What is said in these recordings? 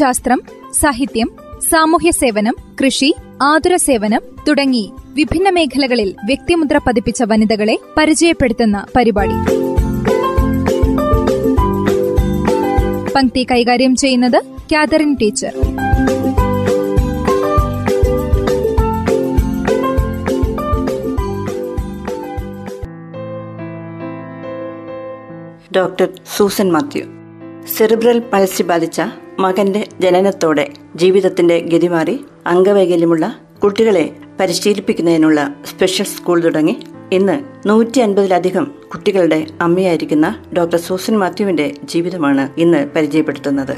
ശാസ്ത്രം സാഹിത്യം സാമൂഹ്യ സേവനം കൃഷി ആതുര സേവനം തുടങ്ങി വിഭിന്ന മേഖലകളിൽ വ്യക്തിമുദ്ര പതിപ്പിച്ച വനിതകളെ പരിചയപ്പെടുത്തുന്ന പരിപാടി. പങ്ക്തി കൈകാര്യം ചെയ്യുന്നത് Catherine teacher. Doctor Susan Mathew. Cerebral palsy ബാധിച്ച മകന്റെ ജനനത്തോടെ ജീവിതത്തിന്റെ ഗതിമാറി അംഗവൈകല്യമുള്ള കുട്ടികളെ പരിശീലിപ്പിക്കുന്നതിനുള്ള സ്പെഷ്യൽ സ്കൂൾ തുടങ്ങി. ഇന്ന് നൂറ്റി അൻപതിലധികം കുട്ടികളുടെ അമ്മയായിരിക്കുന്ന ഡോക്ടർ സൂസൻ മാത്യുവിന്റെ ജീവിതമാണ് ഇന്ന് പരിചയപ്പെടുത്തുന്നത്.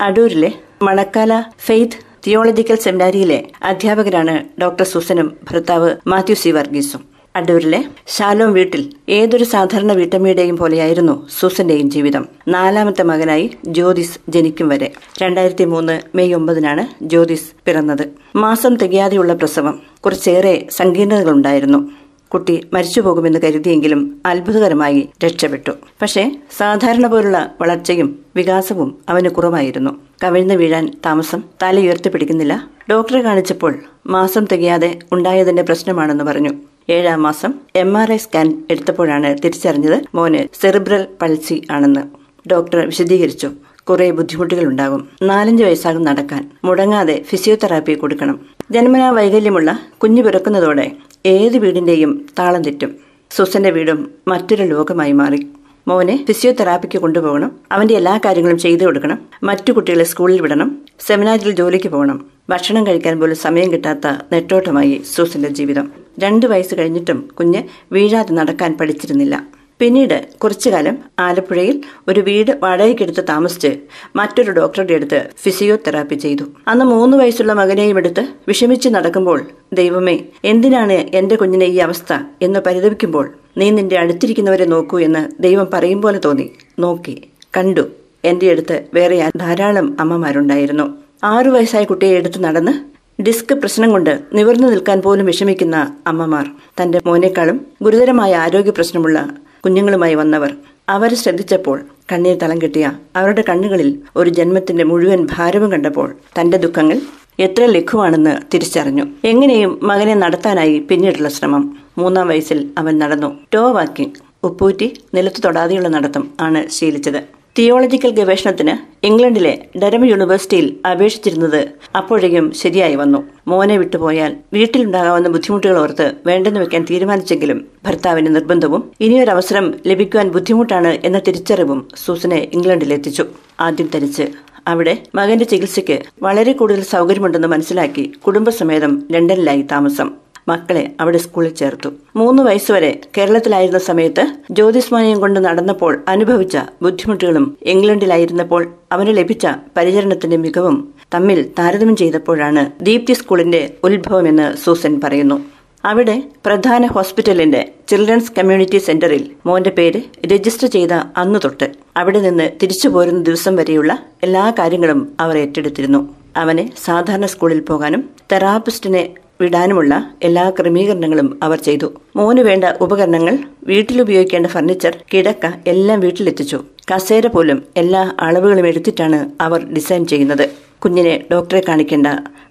അടൂരിലെ മണക്കാല ഫെയ്ത്ത് തിയോളജിക്കൽ സെമിനാരിയിലെ അധ്യാപകരാണ് ഡോക്ടർ സൂസനും ഭർത്താവ് മാത്യു സി വർഗീസും. അടൂരിലെ ശാലോം വീട്ടിൽ ഏതൊരു സാധാരണ വീട്ടമ്മയുടെയും പോലെയായിരുന്നു സൂസന്റെയും ജീവിതം. നാലാമത്തെ മകനായി ജ്യോതിസ് ജനിക്കും വരെ. രണ്ടായിരത്തി മൂന്ന് മെയ് ഒമ്പതിനാണ് ജ്യോതിസ് പിറന്നത്. മാസം തികയാതെയുള്ള പ്രസവം. കുറച്ചേറെ സങ്കീർണതകളുണ്ടായിരുന്നു. കുട്ടി മരിച്ചുപോകുമെന്ന് കരുതിയെങ്കിലും അത്ഭുതകരമായി രക്ഷപ്പെട്ടു. പക്ഷേ സാധാരണ പോലുള്ള വളർച്ചയും വികാസവും അവന് കുറവായിരുന്നു. കവിഴ്ന്നു വീഴാൻ താമസം തല ഉയർത്തിപ്പിടിക്കുന്നില്ല ഡോക്ടറെ കാണിച്ചപ്പോൾ മാസം തികയാതെ ഉണ്ടായതിന്റെ പ്രശ്നമാണെന്ന് പറഞ്ഞു. ഏഴാം മാസം എം ആർ ഐ സ്കാൻ എടുത്തപ്പോഴാണ് തിരിച്ചറിഞ്ഞത് മോന് സെറിബ്രൽ പൾസി ആണെന്ന്. ഡോക്ടർ വിശദീകരിച്ചു. കുറെ ബുദ്ധിമുട്ടുകൾ ഉണ്ടാകും നാലഞ്ച് വയസ്സാകും നടക്കാൻ. മുടങ്ങാതെ ഫിസിയോതെറാപ്പി കൊടുക്കണം. ജന്മനാ വൈകല്യമുള്ള കുഞ്ഞു പിറക്കുന്നതോടെ ഏത് വീടിന്റെയും താളം തെറ്റും. സുസന്റെ വീടും മറ്റൊരു ലോകമായി മാറി. മോനെ ഫിസിയോതെറാപ്പിക്ക് കൊണ്ടുപോകണം. അവന്റെ എല്ലാ കാര്യങ്ങളും ചെയ്തു കൊടുക്കണം. മറ്റു കുട്ടികളെ സ്കൂളിൽ വിടണം. സെമിനാരിൽ ജോലിക്ക് പോകണം. ഭക്ഷണം കഴിക്കാൻ പോലും സമയം കിട്ടാത്ത നെട്ടോട്ടമായി സൂസിന്റെ ജീവിതം. രണ്ടു വയസ്സ് കഴിഞ്ഞിട്ടും കുഞ്ഞ് വീഴാതെ നടക്കാൻ പഠിച്ചിരുന്നില്ല. പിന്നീട് കുറച്ചുകാലം ആലപ്പുഴയിൽ ഒരു വീട് വാടകയ്ക്കെടുത്ത് താമസിച്ച് മറ്റൊരു ഡോക്ടറുടെ അടുത്ത് ഫിസിയോതെറാപ്പി ചെയ്തു. അന്ന് മൂന്ന് വയസ്സുള്ള മകനെയും എടുത്ത് വിഷമിച്ച് നടക്കുമ്പോൾ ദൈവമേ എന്തിനാണ് എന്റെ കുഞ്ഞിനെ ഈ അവസ്ഥ എന്ന് പരിതപിക്കുമ്പോൾ നീ നിന്റെ അടുത്തിരിക്കുന്നവരെ നോക്കൂ എന്ന് ദൈവം പറയും പോലെ തോന്നി. നോക്കി കണ്ടു. എന്റെ അടുത്ത് വേറെ ധാരാളം അമ്മമാരുണ്ടായിരുന്നു. ആറു വയസ്സായ കുട്ടിയെ എടുത്ത് നടന്ന് ഡിസ്ക് പ്രശ്നം കൊണ്ട് നിവർന്നു നിൽക്കാൻ പോലും വിഷമിക്കുന്ന അമ്മമാർ തന്റെ മോനേക്കാളും ഗുരുതരമായ ആരോഗ്യ പ്രശ്നമുള്ള കുഞ്ഞുങ്ങളുമായി വന്നവർ. അവരെ ശ്രദ്ധിച്ചപ്പോൾ കണ്ണീർ തളം കിട്ടിയ അവരുടെ കണ്ണുകളിൽ ഒരു ജന്മത്തിന്റെ മുഴുവൻ ഭാരവും കണ്ടപ്പോൾ തന്റെ ദുഃഖങ്ങൾ എത്ര ലഘുവാണെന്ന് തിരിച്ചറിഞ്ഞു. എങ്ങനെയും മകനെ നടത്താനായി പിന്നീടുള്ള ശ്രമം. മൂന്നാം വയസ്സിൽ അവൻ നടന്നു. ടോ വാക്കിംഗ് ഉപ്പൂറ്റി നിലത്ത് തൊടാതെയുള്ള നടത്തം ആണ് ശീലിച്ചത്. തിയോളജിക്കൽ ഗവേഷണത്തിന് ഇംഗ്ലണ്ടിലെ ഡരം യൂണിവേഴ്സിറ്റിയിൽ അപേക്ഷിച്ചിരുന്നത് അപ്പോഴേക്കും ശരിയായി വന്നു. മോനെ വിട്ടുപോയാൽ വീട്ടിലുണ്ടാകാവുന്ന ബുദ്ധിമുട്ടുകൾ ഓർത്ത് വേണ്ടെന്ന് വെക്കാൻ തീരുമാനിച്ചെങ്കിലും ഭർത്താവിന്റെ നിർബന്ധവും ഇനിയൊരവസരം ലഭിക്കുവാൻ ബുദ്ധിമുട്ടാണ് എന്ന തിരിച്ചറിവും സൂസനെ ഇംഗ്ലണ്ടിലെത്തിച്ചു. ആദ്യം തനിച്ച് അവിടെ മകന്റെ ചികിത്സയ്ക്ക് വളരെ കൂടുതൽ സൗകര്യമുണ്ടെന്ന് മനസ്സിലാക്കി കുടുംബസമേതം ലണ്ടനിലായി താമസം. മക്കളെ അവിടെ സ്കൂളിൽ ചേർത്തു. മൂന്ന് വയസ്സുവരെ കേരളത്തിലായിരുന്ന സമയത്ത് ജ്യോതിസ്മാനിയം കൊണ്ട് നടന്നപ്പോൾ അനുഭവിച്ച ബുദ്ധിമുട്ടുകളും ഇംഗ്ലണ്ടിലായിരുന്നപ്പോൾ അവന് ലഭിച്ച പരിചരണത്തിന്റെ മികവും തമ്മിൽ താരതമ്യം ചെയ്തപ്പോഴാണ് ദീപ്തി സ്കൂളിന്റെ ഉത്ഭവമെന്ന് സൂസൻ പറയുന്നു. അവിടെ പ്രധാന ഹോസ്പിറ്റലിന്റെ ചിൽഡ്രൻസ് കമ്മ്യൂണിറ്റി സെന്ററിൽ മോന്റെ പേര് രജിസ്റ്റർ ചെയ്ത അന്ന് തൊട്ട് അവിടെ നിന്ന് തിരിച്ചു പോരുന്ന ദിവസം വരെയുള്ള എല്ലാ കാര്യങ്ങളും അവർ ഏറ്റെടുത്തിരുന്നു. അവനെ സാധാരണ സ്കൂളിൽ പോകാനും തെറാപ്പിസ്റ്റിനെ വിടാനുമുള്ള എല്ലാ ക്രമീകരണങ്ങളും അവർ ചെയ്തു. മോന് വേണ്ട ഉപകരണങ്ങൾ വീട്ടിലുപയോഗിക്കേണ്ട ഫർണിച്ചർ കിടക്ക എല്ലാം വീട്ടിലെത്തിച്ചു. കസേര പോലും എല്ലാ അളവുകളും എടുത്തിട്ടാണ് അവർ ഡിസൈൻ ചെയ്യുന്നത്. കുഞ്ഞിനെ ഡോക്ടറെ കാണിക്കേണ്ട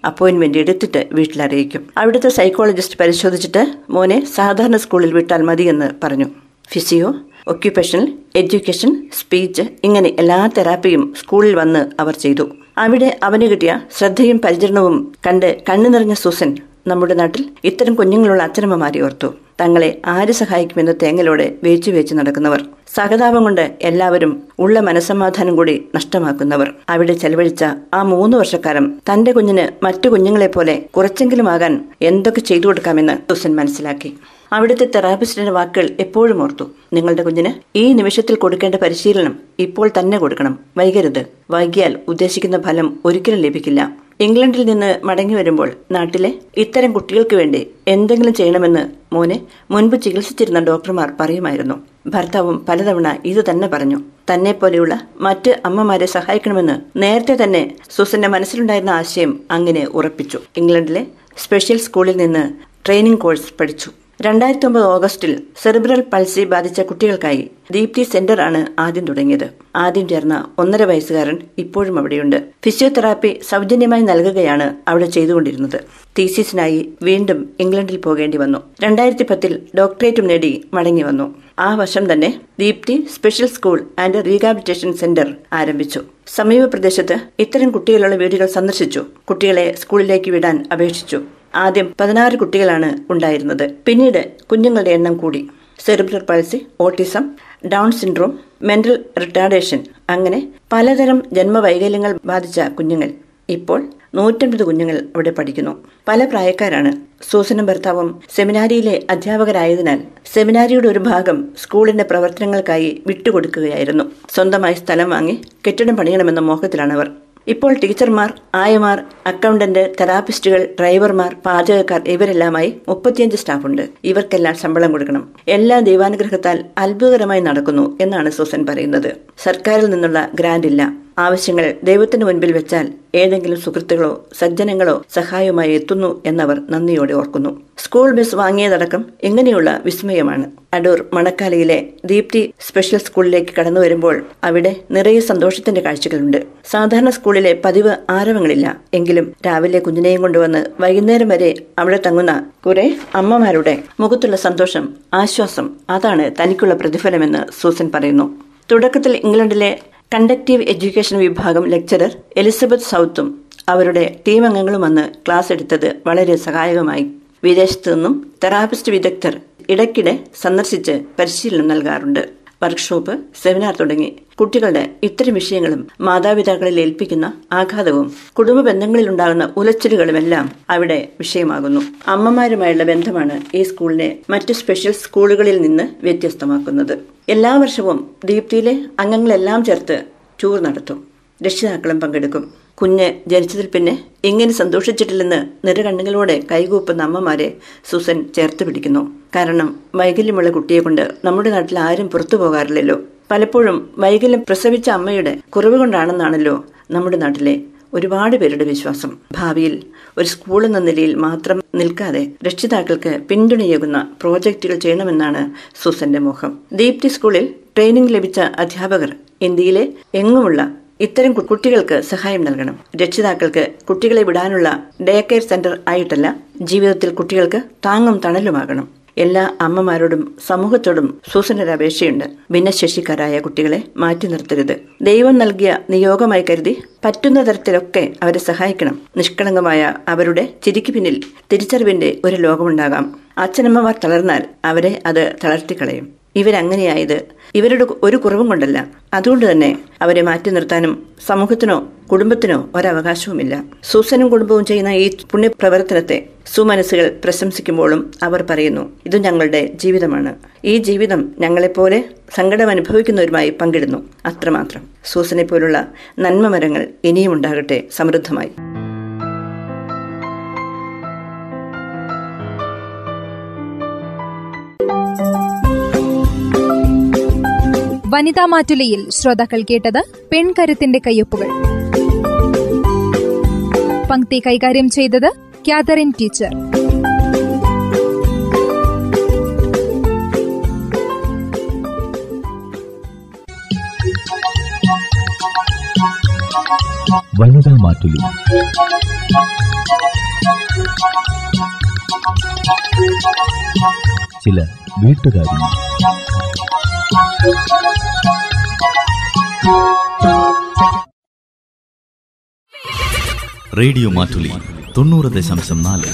അപ്പോയിന്റ്മെന്റ് എടുത്തിട്ട് വീട്ടിലറിയിക്കും അവിടുത്തെ സൈക്കോളജിസ്റ്റ് പരിശോധിച്ചിട്ട് മോനെ സാധാരണ സ്കൂളിൽ വിട്ടാൽ മതിയെന്ന് പറഞ്ഞു. ഫിസിയോ ഒക്യുപേഷണൽ എഡ്യൂക്കേഷൻ സ്പീച്ച് ഇങ്ങനെ എല്ലാ തെറാപ്പിയും സ്കൂളിൽ വന്ന് അവർ ചെയ്തു. അവിടെ അവന് കിട്ടിയ ശ്രദ്ധയും പരിചരണവും കണ്ട് കണ്ണു നിറഞ്ഞ സൂസൻ നമ്മുടെ നാട്ടിൽ ഇത്തരം കുഞ്ഞുങ്ങളുള്ള അച്ഛനമ്മമാരെ ഓർത്തു. തങ്ങളെ ആര് സഹായിക്കുമെന്ന് തേങ്ങലോടെ വേച്ചു വേച്ചു നടക്കുന്നവർ. സഹതാപം കൊണ്ട് എല്ലാവരും ഉള്ള മനസമാധാനം കൂടി നഷ്ടമാക്കുന്നവർ. അവിടെ ചെലവഴിച്ച ആ മൂന്ന് വർഷക്കാലം തന്റെ കുഞ്ഞിന് മറ്റു കുഞ്ഞുങ്ങളെ പോലെ കുറച്ചെങ്കിലും ആകാൻ എന്തൊക്കെ ചെയ്തു കൊടുക്കാമെന്ന് സൂസൻ മനസ്സിലാക്കി. അവിടുത്തെ തെറാപ്പിസ്റ്റിന്റെ വാക്കുകൾ എപ്പോഴും ഓർത്തു. നിങ്ങളുടെ കുഞ്ഞിന് ഈ നിമിഷത്തിൽ കൊടുക്കേണ്ട പരിശീലനം ഇപ്പോൾ തന്നെ കൊടുക്കണം. വൈകരുത്. വൈകിയാൽ ഉദ്ദേശിക്കുന്ന ഫലം ഒരിക്കലും ലഭിക്കില്ല. ഇംഗ്ലണ്ടിൽ നിന്ന് മടങ്ങി വരുമ്പോൾ നാട്ടിലെ ഇത്തരം കുട്ടികൾക്ക് വേണ്ടി എന്തെങ്കിലും ചെയ്യണമെന്ന് മോനെ മുൻപ് ചികിത്സിച്ചിരുന്ന ഡോക്ടർമാർ പറയുമായിരുന്നു. ഭർത്താവും പലതവണ ഇത് തന്നെ പറഞ്ഞു. തന്നെ പോലെയുള്ള മറ്റ് അമ്മമാരെ സഹായിക്കണമെന്ന് നേരത്തെ തന്നെ സുസന്റെ മനസ്സിലുണ്ടായിരുന്ന ആശയം അങ്ങനെ ഉറപ്പിച്ചു. ഇംഗ്ലണ്ടിലെ സ്പെഷ്യൽ സ്കൂളിൽ നിന്ന് ട്രെയിനിംഗ് കോഴ്സ് പഠിച്ചു. രണ്ടായിരത്തി ഒമ്പത് ഓഗസ്റ്റിൽ സെറിബ്രൽ പൾസി ബാധിച്ച കുട്ടികൾക്കായി ദീപ്തി സെന്റർ ആണ് ആദ്യം തുടങ്ങിയത്. ആദ്യം ചേർന്ന ഒന്നര വയസ്സുകാരൻ ഇപ്പോഴും അവിടെയുണ്ട്. ഫിസിയോതെറാപ്പി സൗജന്യമായി നൽകുകയാണ് അവിടെ ചെയ്തുകൊണ്ടിരുന്നത്. തീസിസിനായി വീണ്ടും ഇംഗ്ലണ്ടിൽ പോകേണ്ടി വന്നു. രണ്ടായിരത്തി പത്തിൽ ഡോക്ടറേറ്റും നേടി മടങ്ങി വന്നു. ആ വർഷം തന്നെ Deepti special school and rehabilitation centre ആരംഭിച്ചു. സമീപ പ്രദേശത്ത് ഇത്തരം കുട്ടികളുള്ള വീടുകൾ സന്ദർശിച്ചു. കുട്ടികളെ സ്കൂളിലേക്ക് വിടാൻ അപേക്ഷിച്ചു. ആദ്യം പതിനാറ് കുട്ടികളാണ് ഉണ്ടായിരുന്നത്. പിന്നീട് കുഞ്ഞുങ്ങളുടെ എണ്ണം കൂടി. Cerebral palsy autism Down syndrome mental retardation അങ്ങനെ പലതരം ജന്മവൈകല്യങ്ങൾ ബാധിച്ച കുഞ്ഞുങ്ങൾ ഇപ്പോൾ നൂറ്റമ്പത് കുഞ്ഞുങ്ങൾ അവിടെ പഠിക്കുന്നു. പല പ്രായക്കാരാണ് സൂസനും ഭർത്താവും സെമിനാരിയിലെ അധ്യാപകരായതിനാൽ സെമിനാരിയുടെ ഒരു ഭാഗം സ്കൂളിന്റെ പ്രവർത്തനങ്ങൾക്കായി വിട്ടുകൊടുക്കുകയായിരുന്നു. സ്വന്തമായി സ്ഥലം വാങ്ങി കെട്ടിടം പണിയണമെന്ന മോഹത്തിലാണ് അവർ ഇപ്പോൾ ടീച്ചർമാർ ആയമാർ അക്കൗണ്ടന്റ് തെറാപ്പിസ്റ്റുകൾ ഡ്രൈവർമാർ പാചകക്കാർ ഇവരെല്ലാമായി മുപ്പത്തിയഞ്ച് സ്റ്റാഫുണ്ട്. ഇവർക്കെല്ലാം ശമ്പളം കൊടുക്കണം. എല്ലാ ദൈവാനുഗ്രഹത്താൽ അത്ഭുതകരമായി നടക്കുന്നു എന്നാണ് സൂസൻ പറയുന്നത്. സർക്കാരിൽ നിന്നുള്ള ഗ്രാന്റ് ഇല്ല. ആവശ്യങ്ങൾ ദൈവത്തിന് മുൻപിൽ വെച്ചാൽ ഏതെങ്കിലും സുഹൃത്തുക്കളോ സജ്ജനങ്ങളോ സഹായവുമായി എത്തുന്നു എന്നവർ നന്ദിയോടെ ഓർക്കുന്നു. സ്കൂൾ ബസ് വാങ്ങിയതടക്കം ഇങ്ങനെയുള്ള വിസ്മയമാണ്. അടൂർ മണക്കാലയിലെ ദീപ്തി സ്പെഷ്യൽ സ്കൂളിലേക്ക് കടന്നു വരുമ്പോൾ അവിടെ നിറയെ സന്തോഷത്തിന്റെ കാഴ്ചകളുണ്ട്. സാധാരണ സ്കൂളിലെ പതിവ് ആരവങ്ങളില്ല. എങ്കിലും രാവിലെ കുഞ്ഞിനെയും കൊണ്ടുവന്ന് വൈകുന്നേരം വരെ അവിടെ തങ്ങുന്ന കുറെ അമ്മമാരുടെ മുഖത്തുള്ള സന്തോഷം ആശ്വാസം അതാണ് തനിക്കുള്ള പ്രതിഫലമെന്ന് സൂസൻ പറയുന്നു. തുടക്കത്തിൽ ഇംഗ്ലണ്ടിലെ കണ്ടക്റ്റീവ് എഡ്യൂക്കേഷൻ വിഭാഗം ലെക്ചറർ എലിസബത്ത് സൗത്തും അവരുടെ ടീം അംഗങ്ങളും വന്ന് ക്ലാസ് എടുത്തത് വളരെ സഹായകമായി. വിദേശത്തു നിന്നും തെറാപ്പിസ്റ്റ് വിദഗ്ധർ ഇടയ്ക്കിടെ സന്ദർശിച്ച് പരിശീലനം നൽകാറുണ്ട്. വർക്ക്ഷോപ്പ് സെമിനാർ തുടങ്ങി കുട്ടികളുടെ ഇത്തരം വിഷയങ്ങളും മാതാപിതാക്കളിൽ ഏൽപ്പിക്കുന്ന ആഘാതവും കുടുംബ ബന്ധങ്ങളിൽ ബന്ധങ്ങളിലുണ്ടാകുന്ന ഉലച്ചിലുകളുമെല്ലാം അവിടെ വിഷയമാകുന്നു. അമ്മമാരുമായുള്ള ബന്ധമാണ് ഈ സ്കൂളിനെ മറ്റ് സ്പെഷ്യൽ സ്കൂളുകളിൽ നിന്ന് വ്യത്യസ്തമാക്കുന്നത്. എല്ലാ വർഷവും ദീപ്തിയിലെ അംഗങ്ങളെല്ലാം ചേർത്ത് ടൂർ നടത്തും. രക്ഷിതാക്കളും പങ്കെടുക്കും. കുഞ്ഞ് ജനിച്ചതിൽ പിന്നെ എങ്ങനെ സന്തോഷിച്ചിട്ടില്ലെന്ന് നിറകണ്ണുകളോടെ കൈകൂപ്പുന്ന അമ്മമാരെ സുസൻ ചേർത്ത് പിടിക്കുന്നു. കാരണം വൈകല്യമുള്ള കുട്ടിയെ കൊണ്ട് നമ്മുടെ നാട്ടിൽ ആരും പുറത്തു പോകാറില്ലല്ലോ. പലപ്പോഴും വൈകല്യം പ്രസവിച്ച അമ്മയുടെ കുറവ് കൊണ്ടാണെന്നാണല്ലോ നമ്മുടെ നാട്ടിലെ ഒരുപാട് പേരുടെ വിശ്വാസം. ഭാവിയിൽ ഒരു സ്കൂൾ എന്ന നിലയിൽ മാത്രം നിൽക്കാതെ രക്ഷിതാക്കൾക്ക് പിന്തുണയേകുന്ന പ്രോജക്റ്റുകൾ ചെയ്യണമെന്നാണ് സൂസന്റെ മോഹം. ദീപ്തി സ്കൂളിൽ ട്രെയിനിംഗ് ലഭിച്ച അധ്യാപകർ ഇന്ത്യയിലെ എങ്ങുമുള്ള ഇത്തരം കുട്ടികൾക്ക് സഹായം നൽകണം. രക്ഷിതാക്കൾക്ക് കുട്ടികളെ വിടാനുള്ള ഡേ കെയർ സെന്റർ ആയിട്ടല്ല ജീവിതത്തിൽ കുട്ടികൾക്ക് താങ്ങും തണലുമാകണം. എല്ലാ അമ്മമാരോടും സമൂഹത്തോടും സൂസനൊരു അപേക്ഷയുണ്ട് ഭിന്നശേഷിക്കാരായ കുട്ടികളെ മാറ്റി നിർത്തരുത്. ദൈവം നൽകിയ നിയോഗമായി കരുതി പറ്റുന്ന തരത്തിലൊക്കെ അവരെ സഹായിക്കണം. നിഷ്കളങ്കമായ അവരുടെ ചിരിക്ക് പിന്നിൽ തിരിച്ചറിവിന്റെ ഒരു ലോകമുണ്ടാകാം. അച്ഛനമ്മമാർ തളർന്നാൽ അവരെ അത് തളർത്തിക്കളയും. ഇവരങ്ങനെയായത്. ഇവരുടെ ഒരു കുറവും കൊണ്ടല്ല. അതുകൊണ്ട് തന്നെ അവരെ മാറ്റി നിർത്താനും സമൂഹത്തിനോ കുടുംബത്തിനോ ഒരവകാശവുമില്ല. സൂസനും കുടുംബവും ചെയ്യുന്ന ഈ പുണ്യപ്രവർത്തനത്തെ സുമനസ്സുകൾ പ്രശംസിക്കുമ്പോഴും അവർ പറയുന്നു ഇത് ഞങ്ങളുടെ ജീവിതമാണ്. ഈ ജീവിതം ഞങ്ങളെപ്പോലെ സങ്കടം അനുഭവിക്കുന്നവരുമായി പങ്കിടുന്നു. അത്രമാത്രം. സൂസനെ പോലുള്ള നന്മമരങ്ങൾ ഇനിയും ഉണ്ടാകട്ടെ സമൃദ്ധമായി. വനിതാ മാറ്റുലയിൽ ശ്രോതാക്കൾ കേട്ടത് പെൺകരുത്തിന്റെ കയ്യൊപ്പുകൾ. പങ്ക്തി കൈകാര്യം ചെയ്തത് കാതറിൻ ടീച്ചർ. വനിതാ മാറ്റുലി. ചില വീട്ടുകാരി. റേഡിയോ മാറ്റുലി തൊണ്ണൂറ് ദശാംശം നാല്.